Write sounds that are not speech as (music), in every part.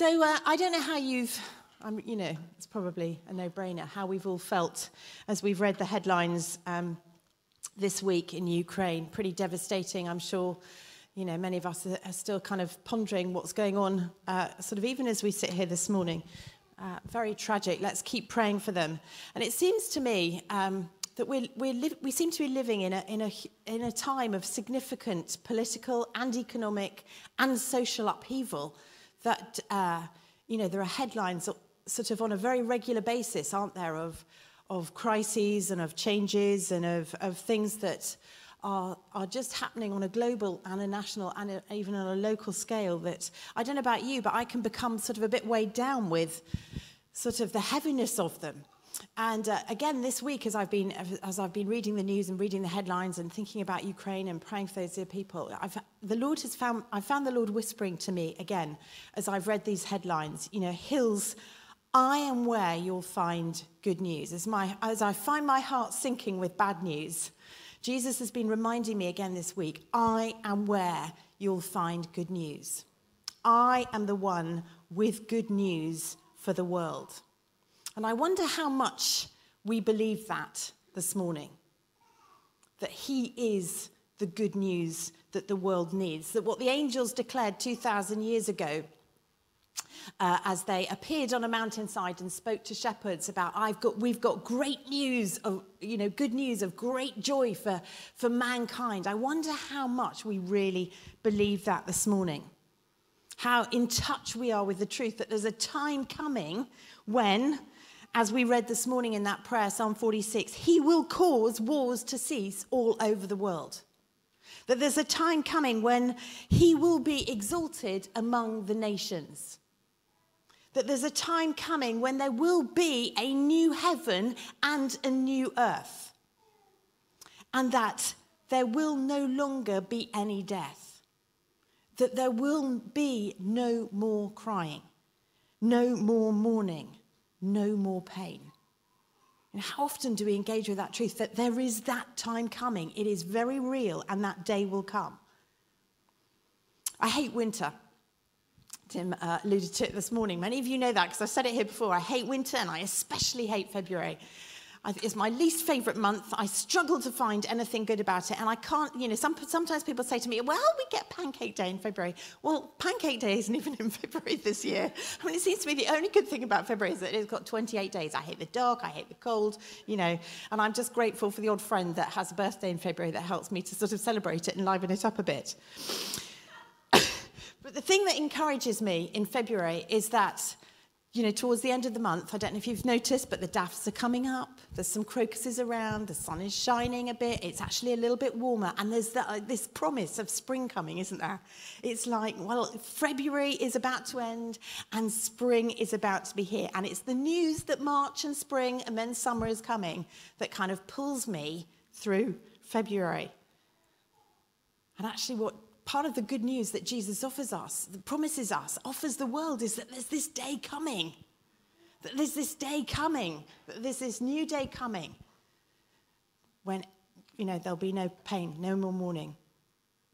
So uh, I don't know how you've, um, you know, it's probably a no-brainer how we've all felt as we've read the headlines um, this week in Ukraine. Pretty devastating, I'm sure. You know, many of us are still kind of pondering what's going on, uh, sort of even as we sit here this morning. Uh, very tragic. Let's keep praying for them. And it seems to me um, that we're, we're li- we seem to be living in a, in, a, in a time of significant political and economic and social upheaval that, uh, you know, there are headlines sort of on a very regular basis, aren't there, of, of crises and of changes and of, of things that are, are just happening on a global and a national and a, even on a local scale that I don't know about you, but I can become sort of a bit weighed down with sort of the heaviness of them. And uh, again, this week, as I've, been, as I've been reading the news and reading the headlines and thinking about Ukraine and praying for those dear people, I've, the Lord has found, I've found the Lord whispering to me again as I've read these headlines, you know, Hils, I am where you'll find good news. As, my, as I find my heart sinking with bad news, Jesus has been reminding me again this week I am where you'll find good news. I am the one with good news for the world. And I wonder how much we believe that this morning. That He is the good news that the world needs. That what the angels declared 2,000 years ago uh, as they appeared on a mountainside and spoke to shepherds about I've got we've got great news of you know good news of great joy for for mankind I wonder how much we really believe that this morning how in touch we are with the truth that there's a time coming when as we read this morning in that prayer, Psalm 46, he will cause wars to cease all over the world. That there's a time coming when he will be exalted among the nations. That there's a time coming when there will be a new heaven and a new earth. And that there will no longer be any death. That there will be no more crying, no more mourning no more pain. And how often do we engage with that truth that there is that time coming? It is very real, and that day will come. I hate winter. Tim uh, alluded to it this morning. Many of you know that because I've said it here before. I hate winter, and I especially hate February. It's my least favorite month. I struggle to find anything good about it. And I can't, you know, some, sometimes people say to me, well, we get Pancake Day in February. Well, Pancake Day isn't (laughs) even in February this year. I mean, it seems to me the only good thing about February is that it's got 28 days. I hate the dark, I hate the cold, you know, and I'm just grateful for the odd friend that has a birthday in February that helps me to sort of celebrate it and liven it up a bit. (coughs) but the thing that encourages me in February is that you know, towards the end of the month, I don't know if you've noticed, but the daffs are coming up. There's some crocuses around. The sun is shining a bit. It's actually a little bit warmer. And there's the, uh, this promise of spring coming, isn't there? It's like, well, February is about to end and spring is about to be here. And it's the news that March and spring and then summer is coming that kind of pulls me through February. And actually, what part of the good news that Jesus offers us, promises us, offers the world is that there's this day coming. That there's this day coming. That there's this new day coming when, you know, there'll be no pain, no more mourning.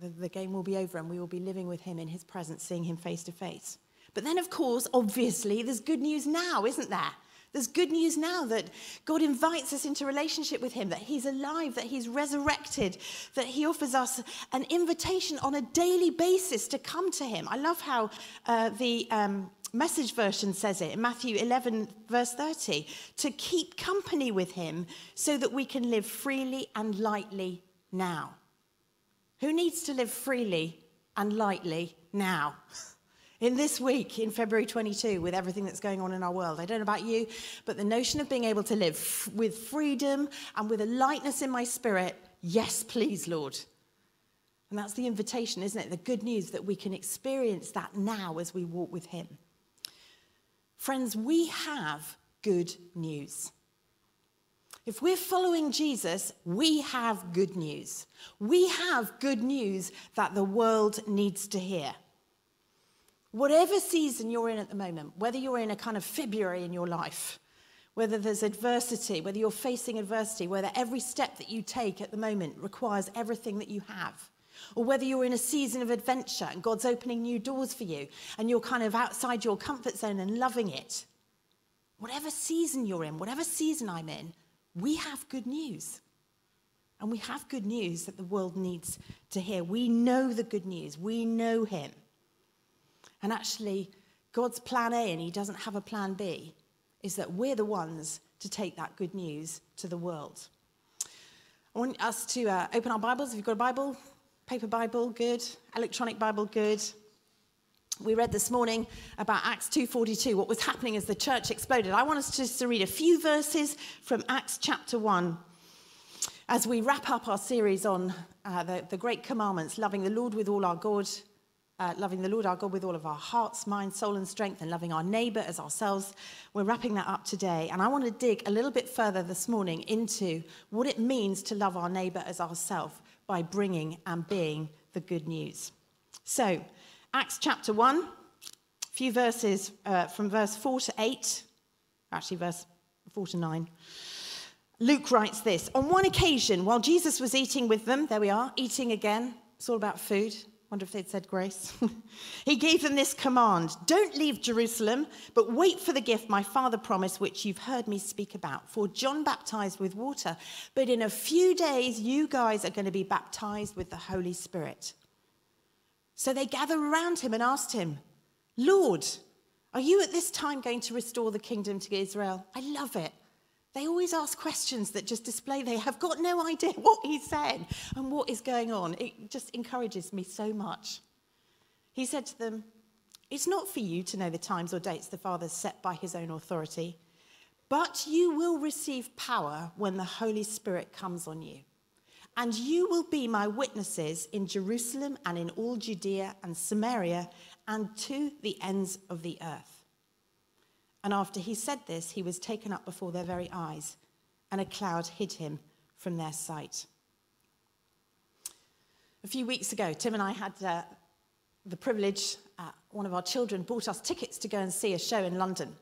The, the game will be over and we will be living with him in his presence, seeing him face to face. But then, of course, obviously, there's good news now, isn't there? There's good news now that God invites us into relationship with Him, that He's alive, that He's resurrected, that He offers us an invitation on a daily basis to come to Him. I love how uh, the um, message version says it in Matthew 11, verse 30 to keep company with Him so that we can live freely and lightly now. Who needs to live freely and lightly now? (laughs) in this week, in February 22, with everything that's going on in our world. I don't know about you, but the notion of being able to live f- with freedom and with a lightness in my spirit, yes, please, Lord. And that's the invitation, isn't it? The good news that we can experience that now as we walk with Him. Friends, we have good news. If we're following Jesus, we have good news. We have good news that the world needs to hear. Whatever season you're in at the moment, whether you're in a kind of February in your life, whether there's adversity, whether you're facing adversity, whether every step that you take at the moment requires everything that you have, or whether you're in a season of adventure and God's opening new doors for you and you're kind of outside your comfort zone and loving it. Whatever season you're in, whatever season I'm in, we have good news. And we have good news that the world needs to hear. We know the good news, we know Him. And actually, God's plan A, and He doesn't have a plan B, is that we're the ones to take that good news to the world. I want us to uh, open our Bibles. If you've got a Bible, paper Bible, good. Electronic Bible, good. We read this morning about Acts 2:42, what was happening as the church exploded. I want us just to read a few verses from Acts chapter 1 as we wrap up our series on uh, the, the great commandments, loving the Lord with all our God, uh, loving the Lord our God with all of our hearts, mind, soul, and strength, and loving our neighbor as ourselves. We're wrapping that up today. And I want to dig a little bit further this morning into what it means to love our neighbor as ourselves by bringing and being the good news. So, Acts chapter 1, a few verses uh, from verse 4 to 8, actually, verse 4 to 9. Luke writes this On one occasion, while Jesus was eating with them, there we are, eating again, it's all about food. Wonder if they'd said grace. (laughs) he gave them this command Don't leave Jerusalem, but wait for the gift my father promised, which you've heard me speak about. For John baptized with water, but in a few days, you guys are going to be baptized with the Holy Spirit. So they gathered around him and asked him, Lord, are you at this time going to restore the kingdom to Israel? I love it. They always ask questions that just display they have got no idea (laughs) what he's saying and what is going on. It just encourages me so much. He said to them, It's not for you to know the times or dates the Father set by his own authority, but you will receive power when the Holy Spirit comes on you. And you will be my witnesses in Jerusalem and in all Judea and Samaria and to the ends of the earth. And after he said this, he was taken up before their very eyes, and a cloud hid him from their sight. A few weeks ago, Tim and I had uh, the privilege, uh, one of our children bought us tickets to go and see a show in London.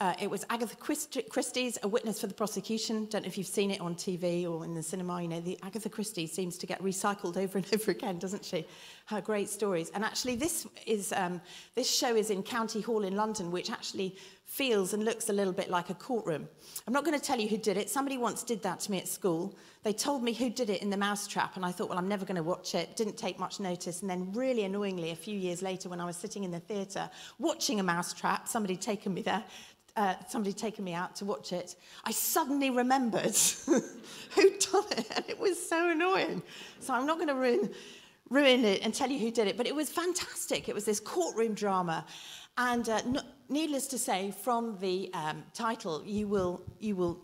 Uh, it was Agatha Christie's, a witness for the prosecution. Don't know if you've seen it on TV or in the cinema. You know, the Agatha Christie seems to get recycled (laughs) over and over again, doesn't she? Her great stories. And actually, this is um, this show is in County Hall in London, which actually feels and looks a little bit like a courtroom. I'm not going to tell you who did it. Somebody once did that to me at school. They told me who did it in the mousetrap, and I thought, well, I'm never going to watch it. Didn't take much notice. And then, really annoyingly, a few years later, when I was sitting in the theatre watching a mousetrap, somebody taken me there, uh, somebody taken me out to watch it, I suddenly remembered (laughs) who'd done it, and it was so annoying. So I'm not going to ruin, ruin it and tell you who did it, but it was fantastic. It was this courtroom drama. And uh, needless to say, from the um, title, you will, you will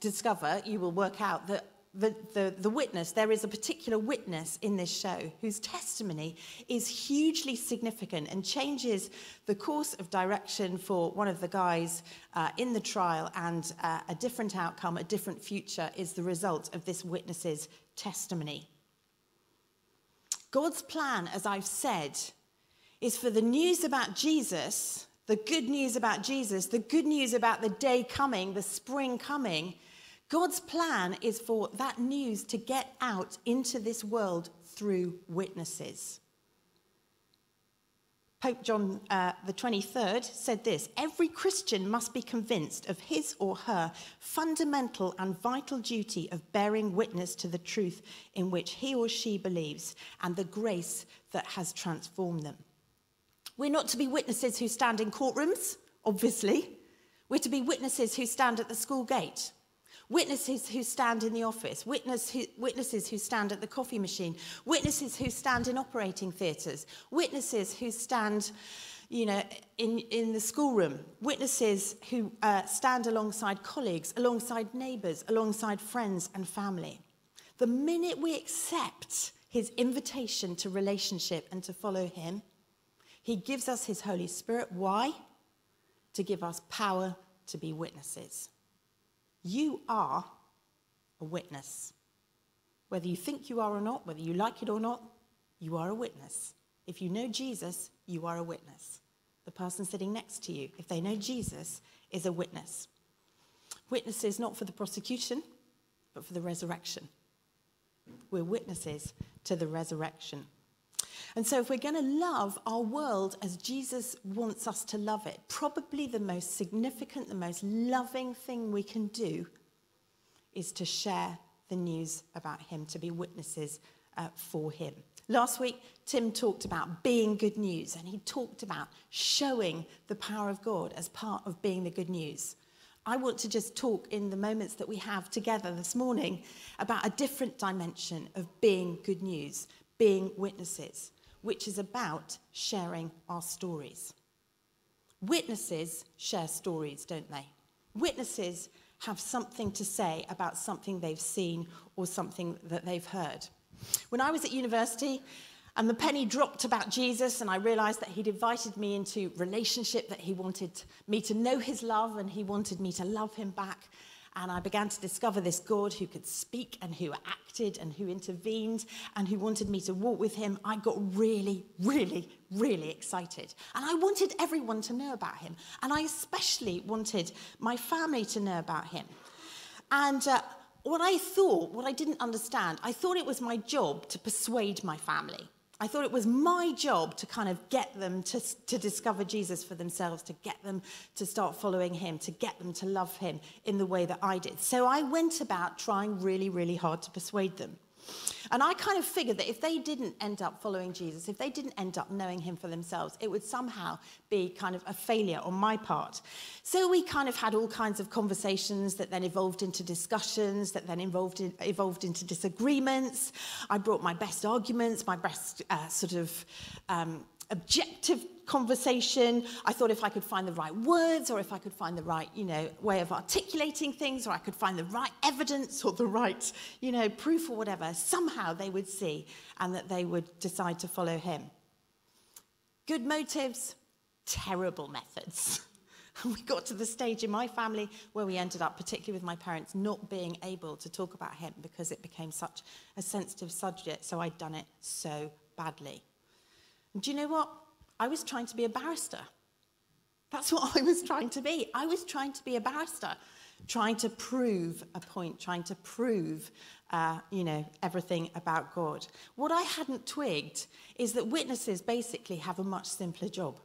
discover, you will work out that the, the, the witness, there is a particular witness in this show whose testimony is hugely significant and changes the course of direction for one of the guys uh, in the trial, and uh, a different outcome, a different future is the result of this witness's testimony. God's plan, as I've said, is for the news about Jesus, the good news about Jesus, the good news about the day coming, the spring coming God's plan is for that news to get out into this world through witnesses. Pope John uh, the 23rd said this Every Christian must be convinced of his or her fundamental and vital duty of bearing witness to the truth in which he or she believes and the grace that has transformed them. We're not to be witnesses who stand in courtrooms, obviously. We're to be witnesses who stand at the school gate. Witnesses who stand in the office, witness who, witnesses who stand at the coffee machine, witnesses who stand in operating theatres, witnesses who stand you know, in, in the schoolroom, witnesses who uh, stand alongside colleagues, alongside neighbours, alongside friends and family. The minute we accept his invitation to relationship and to follow him, he gives us his Holy Spirit. Why? To give us power to be witnesses. You are a witness. Whether you think you are or not, whether you like it or not, you are a witness. If you know Jesus, you are a witness. The person sitting next to you, if they know Jesus, is a witness. Witnesses not for the prosecution, but for the resurrection. We're witnesses to the resurrection. And so, if we're going to love our world as Jesus wants us to love it, probably the most significant, the most loving thing we can do is to share the news about Him, to be witnesses uh, for Him. Last week, Tim talked about being good news, and he talked about showing the power of God as part of being the good news. I want to just talk in the moments that we have together this morning about a different dimension of being good news, being witnesses which is about sharing our stories. Witnesses share stories, don't they? Witnesses have something to say about something they've seen or something that they've heard. When I was at university, and the penny dropped about Jesus, and I realized that he'd invited me into relationship, that he wanted me to know his love, and he wanted me to love him back. And I began to discover this God who could speak and who acted and who intervened and who wanted me to walk with him. I got really, really, really excited. And I wanted everyone to know about him. And I especially wanted my family to know about him. And uh, what I thought, what I didn't understand, I thought it was my job to persuade my family. I thought it was my job to kind of get them to, to discover Jesus for themselves, to get them to start following him, to get them to love him in the way that I did. So I went about trying really, really hard to persuade them. And I kind of figured that if they didn't end up following Jesus, if they didn't end up knowing him for themselves, it would somehow be kind of a failure on my part. So we kind of had all kinds of conversations that then evolved into discussions, that then evolved, in, evolved into disagreements. I brought my best arguments, my best uh, sort of um, objective conversation. I thought if I could find the right words or if I could find the right, you know, way of articulating things or I could find the right evidence or the right, you know, proof or whatever, somehow they would see and that they would decide to follow him. Good motives, terrible methods. (laughs) we got to the stage in my family where we ended up, particularly with my parents, not being able to talk about him because it became such a sensitive subject. So I'd done it so badly. And do you know what? I was trying to be a barrister. That's what I was trying to be. I was trying to be a barrister, trying to prove a point, trying to prove, uh, you know, everything about God. What I hadn't twigged is that witnesses basically have a much simpler job.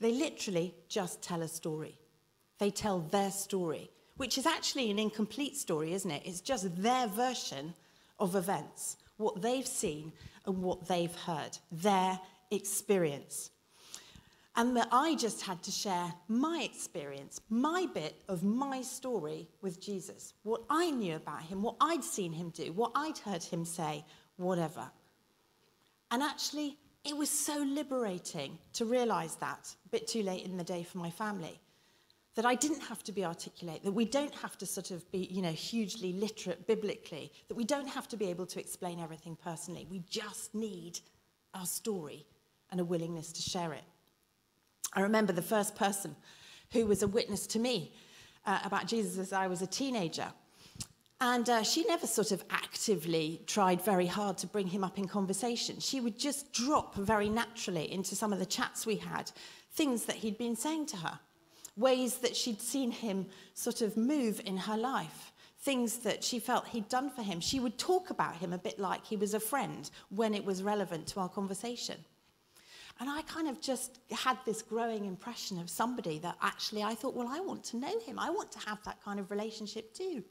They literally just tell a story. They tell their story, which is actually an incomplete story, isn't it? It's just their version of events, what they've seen and what they've heard, their experience. And that I just had to share my experience, my bit of my story with Jesus, what I knew about him, what I'd seen him do, what I'd heard him say, whatever. And actually, it was so liberating to realize that a bit too late in the day for my family. That I didn't have to be articulate, that we don't have to sort of be, you know, hugely literate biblically, that we don't have to be able to explain everything personally. We just need our story and a willingness to share it. I remember the first person who was a witness to me uh, about Jesus as I was a teenager. And uh, she never sort of actively tried very hard to bring him up in conversation. She would just drop very naturally into some of the chats we had things that he'd been saying to her, ways that she'd seen him sort of move in her life, things that she felt he'd done for him. She would talk about him a bit like he was a friend when it was relevant to our conversation. And I kind of just had this growing impression of somebody that actually I thought, well, I want to know him. I want to have that kind of relationship too.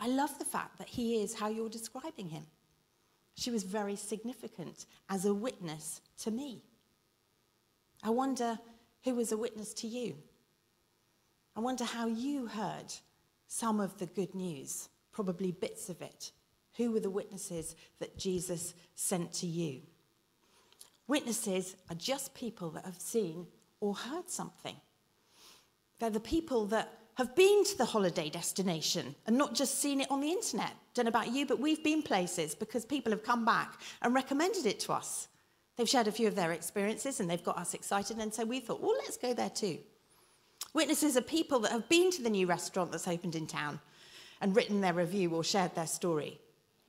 I love the fact that he is how you're describing him. She was very significant as a witness to me. I wonder who was a witness to you. I wonder how you heard some of the good news, probably bits of it. Who were the witnesses that Jesus sent to you? Witnesses are just people that have seen or heard something. They're the people that have been to the holiday destination and not just seen it on the internet. Don't know about you, but we've been places because people have come back and recommended it to us. They've shared a few of their experiences and they've got us excited, and so we thought, well, let's go there too. Witnesses are people that have been to the new restaurant that's opened in town and written their review or shared their story,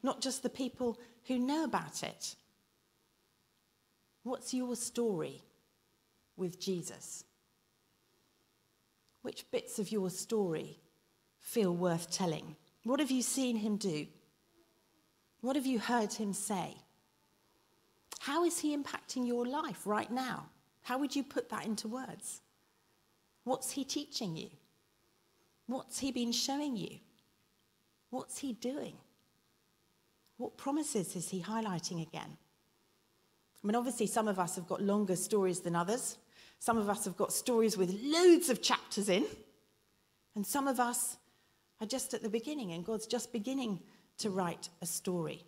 not just the people who know about it. What's your story with Jesus? Which bits of your story feel worth telling? What have you seen him do? What have you heard him say? How is he impacting your life right now? How would you put that into words? What's he teaching you? What's he been showing you? What's he doing? What promises is he highlighting again? I mean, obviously, some of us have got longer stories than others. Some of us have got stories with loads of chapters in. And some of us are just at the beginning, and God's just beginning to write a story.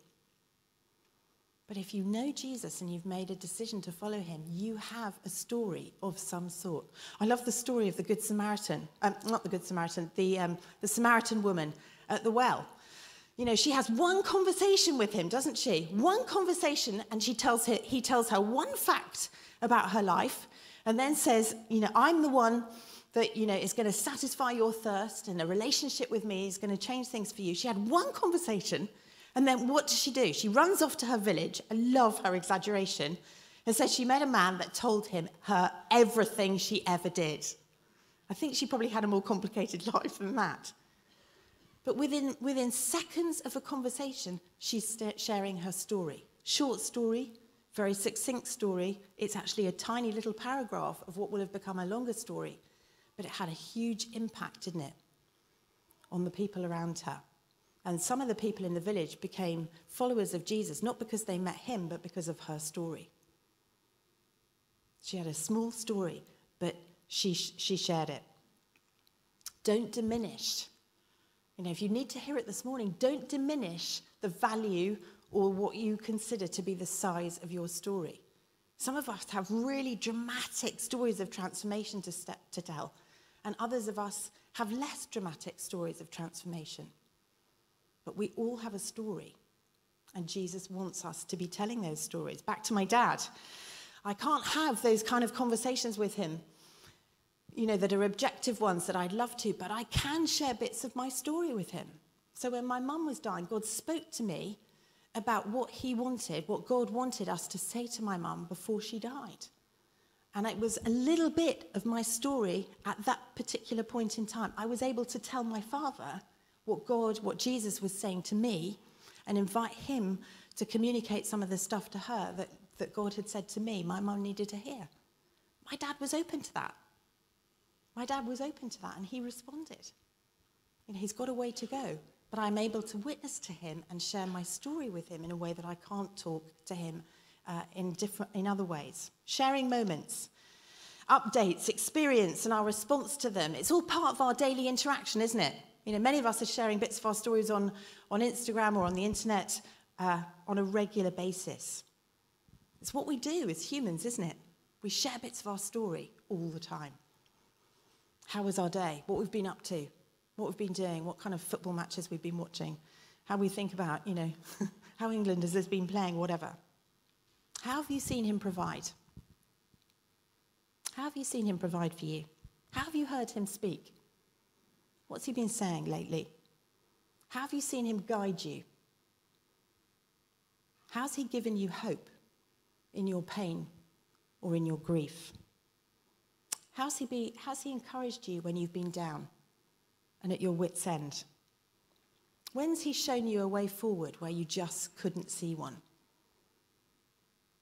But if you know Jesus and you've made a decision to follow him, you have a story of some sort. I love the story of the Good Samaritan, um, not the Good Samaritan, the, um, the Samaritan woman at the well. You know, she has one conversation with him, doesn't she? One conversation, and she tells her, he tells her one fact about her life, and then says, You know, I'm the one that, you know, is going to satisfy your thirst, and a relationship with me is going to change things for you. She had one conversation and then what does she do? She runs off to her village. I love her exaggeration. And says she met a man that told him her everything she ever did. I think she probably had a more complicated (laughs) life than that. But within, within seconds of a conversation, she's sharing her story. Short story, very succinct story. It's actually a tiny little paragraph of what will have become a longer story. But it had a huge impact, didn't it, on the people around her. And some of the people in the village became followers of Jesus, not because they met him, but because of her story. She had a small story, but she, she shared it. Don't diminish. You know, if you need to hear it this morning, don't diminish the value or what you consider to be the size of your story. Some of us have really dramatic stories of transformation to, step, to tell, and others of us have less dramatic stories of transformation. But we all have a story. And Jesus wants us to be telling those stories. Back to my dad. I can't have those kind of conversations with him, you know, that are objective ones that I'd love to, but I can share bits of my story with him. So when my mum was dying, God spoke to me about what he wanted, what God wanted us to say to my mum before she died. And it was a little bit of my story at that particular point in time. I was able to tell my father what God, what Jesus was saying to me, and invite him to communicate some of the stuff to her that, that God had said to me, my mum needed to hear. My dad was open to that. My dad was open to that, and he responded. You know, he's got a way to go, but I'm able to witness to him and share my story with him in a way that I can't talk to him uh, in, different, in other ways. Sharing moments, updates, experience, and our response to them. It's all part of our daily interaction, isn't it? You know, many of us are sharing bits of our stories on, on Instagram or on the internet uh, on a regular basis. It's what we do as humans, isn't it? We share bits of our story all the time. How was our day? What we've been up to? What we've been doing? What kind of football matches we've been watching? How we think about, you know, (laughs) how England has been playing, whatever. How have you seen him provide? How have you seen him provide for you? How have you heard him speak? What's he been saying lately? How have you seen him guide you? How's he given you hope in your pain or in your grief? How's he, be, how's he encouraged you when you've been down and at your wits' end? When's he shown you a way forward where you just couldn't see one?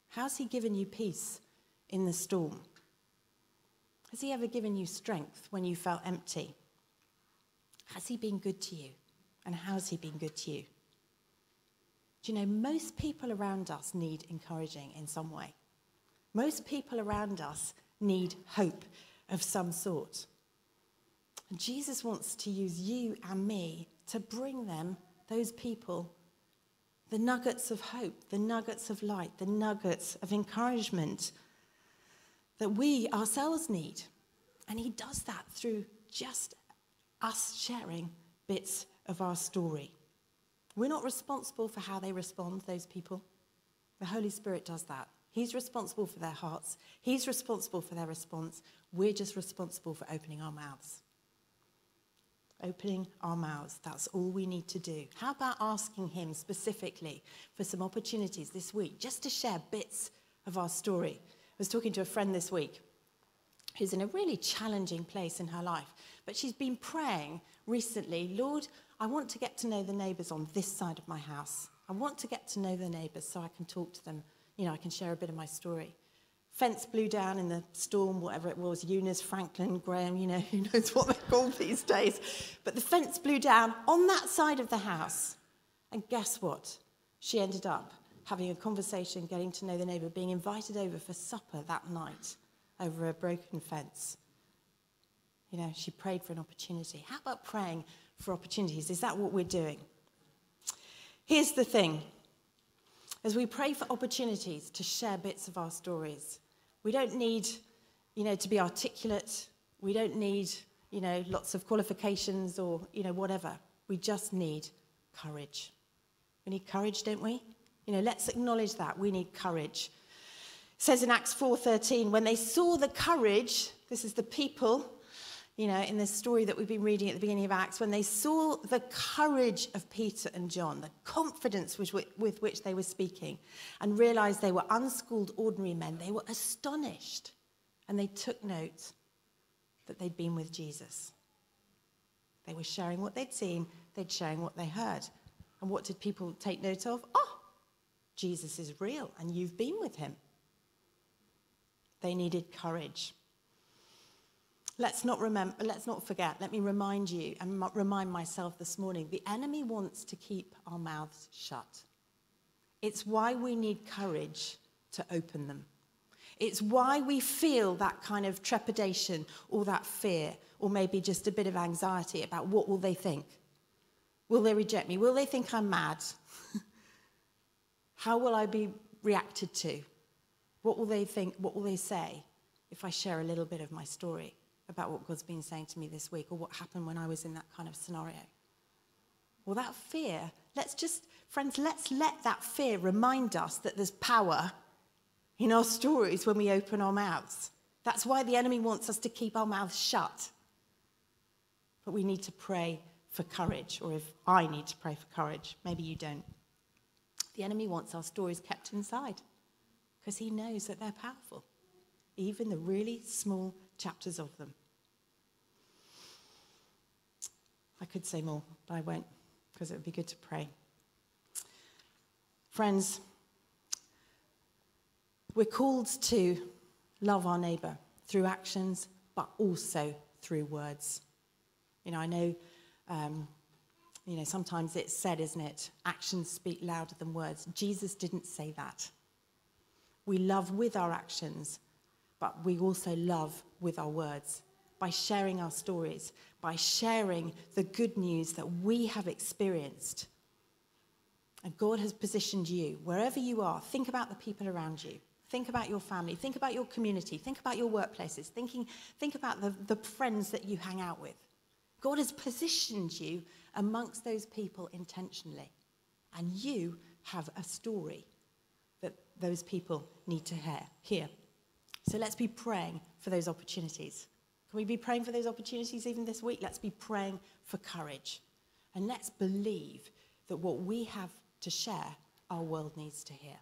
How's he given you peace in the storm? Has he ever given you strength when you felt empty? Has he been good to you? And how's he been good to you? Do you know, most people around us need encouraging in some way. Most people around us need hope of some sort. And Jesus wants to use you and me to bring them, those people, the nuggets of hope, the nuggets of light, the nuggets of encouragement that we ourselves need. And he does that through just us sharing bits of our story. We're not responsible for how they respond, those people. The Holy Spirit does that. He's responsible for their hearts, He's responsible for their response. We're just responsible for opening our mouths. Opening our mouths. That's all we need to do. How about asking Him specifically for some opportunities this week just to share bits of our story? I was talking to a friend this week who's in a really challenging place in her life. But she's been praying recently, Lord, I want to get to know the neighbours on this side of my house. I want to get to know the neighbours so I can talk to them. You know, I can share a bit of my story. Fence blew down in the storm, whatever it was, Eunice, Franklin, Graham, you know, (laughs) who knows what they're called these days. But the fence blew down on that side of the house. And guess what? She ended up having a conversation, getting to know the neighbour, being invited over for supper that night over a broken fence. You know, she prayed for an opportunity. How about praying for opportunities? Is that what we're doing? Here's the thing as we pray for opportunities to share bits of our stories, we don't need, you know, to be articulate. We don't need, you know, lots of qualifications or, you know, whatever. We just need courage. We need courage, don't we? You know, let's acknowledge that. We need courage. It says in Acts 4:13, when they saw the courage, this is the people, you know, in this story that we've been reading at the beginning of Acts, when they saw the courage of Peter and John, the confidence with, with which they were speaking, and realized they were unschooled, ordinary men, they were astonished. And they took note that they'd been with Jesus. They were sharing what they'd seen, they'd sharing what they heard. And what did people take note of? Oh, Jesus is real, and you've been with him. They needed courage. Let's not remember, let's not forget. Let me remind you and remind myself this morning the enemy wants to keep our mouths shut. It's why we need courage to open them. It's why we feel that kind of trepidation or that fear or maybe just a bit of anxiety about what will they think? Will they reject me? Will they think I'm mad? (laughs) How will I be reacted to? What will they think? What will they say if I share a little bit of my story? About what God's been saying to me this week or what happened when I was in that kind of scenario. Well, that fear, let's just, friends, let's let that fear remind us that there's power in our stories when we open our mouths. That's why the enemy wants us to keep our mouths shut. But we need to pray for courage, or if I need to pray for courage, maybe you don't. The enemy wants our stories kept inside because he knows that they're powerful, even the really small chapters of them. I could say more, but I won't because it would be good to pray. Friends, we're called to love our neighbour through actions, but also through words. You know, I know, um, you know, sometimes it's said, isn't it? Actions speak louder than words. Jesus didn't say that. We love with our actions, but we also love with our words by sharing our stories, by sharing the good news that we have experienced. And God has positioned you, wherever you are, think about the people around you. Think about your family. Think about your community. Think about your workplaces. Thinking, think about the, the friends that you hang out with. God has positioned you amongst those people intentionally. And you have a story that those people need to hear. hear. So let's be praying for those opportunities. Can we be praying for those opportunities even this week? Let's be praying for courage. And let's believe that what we have to share, our world needs to hear.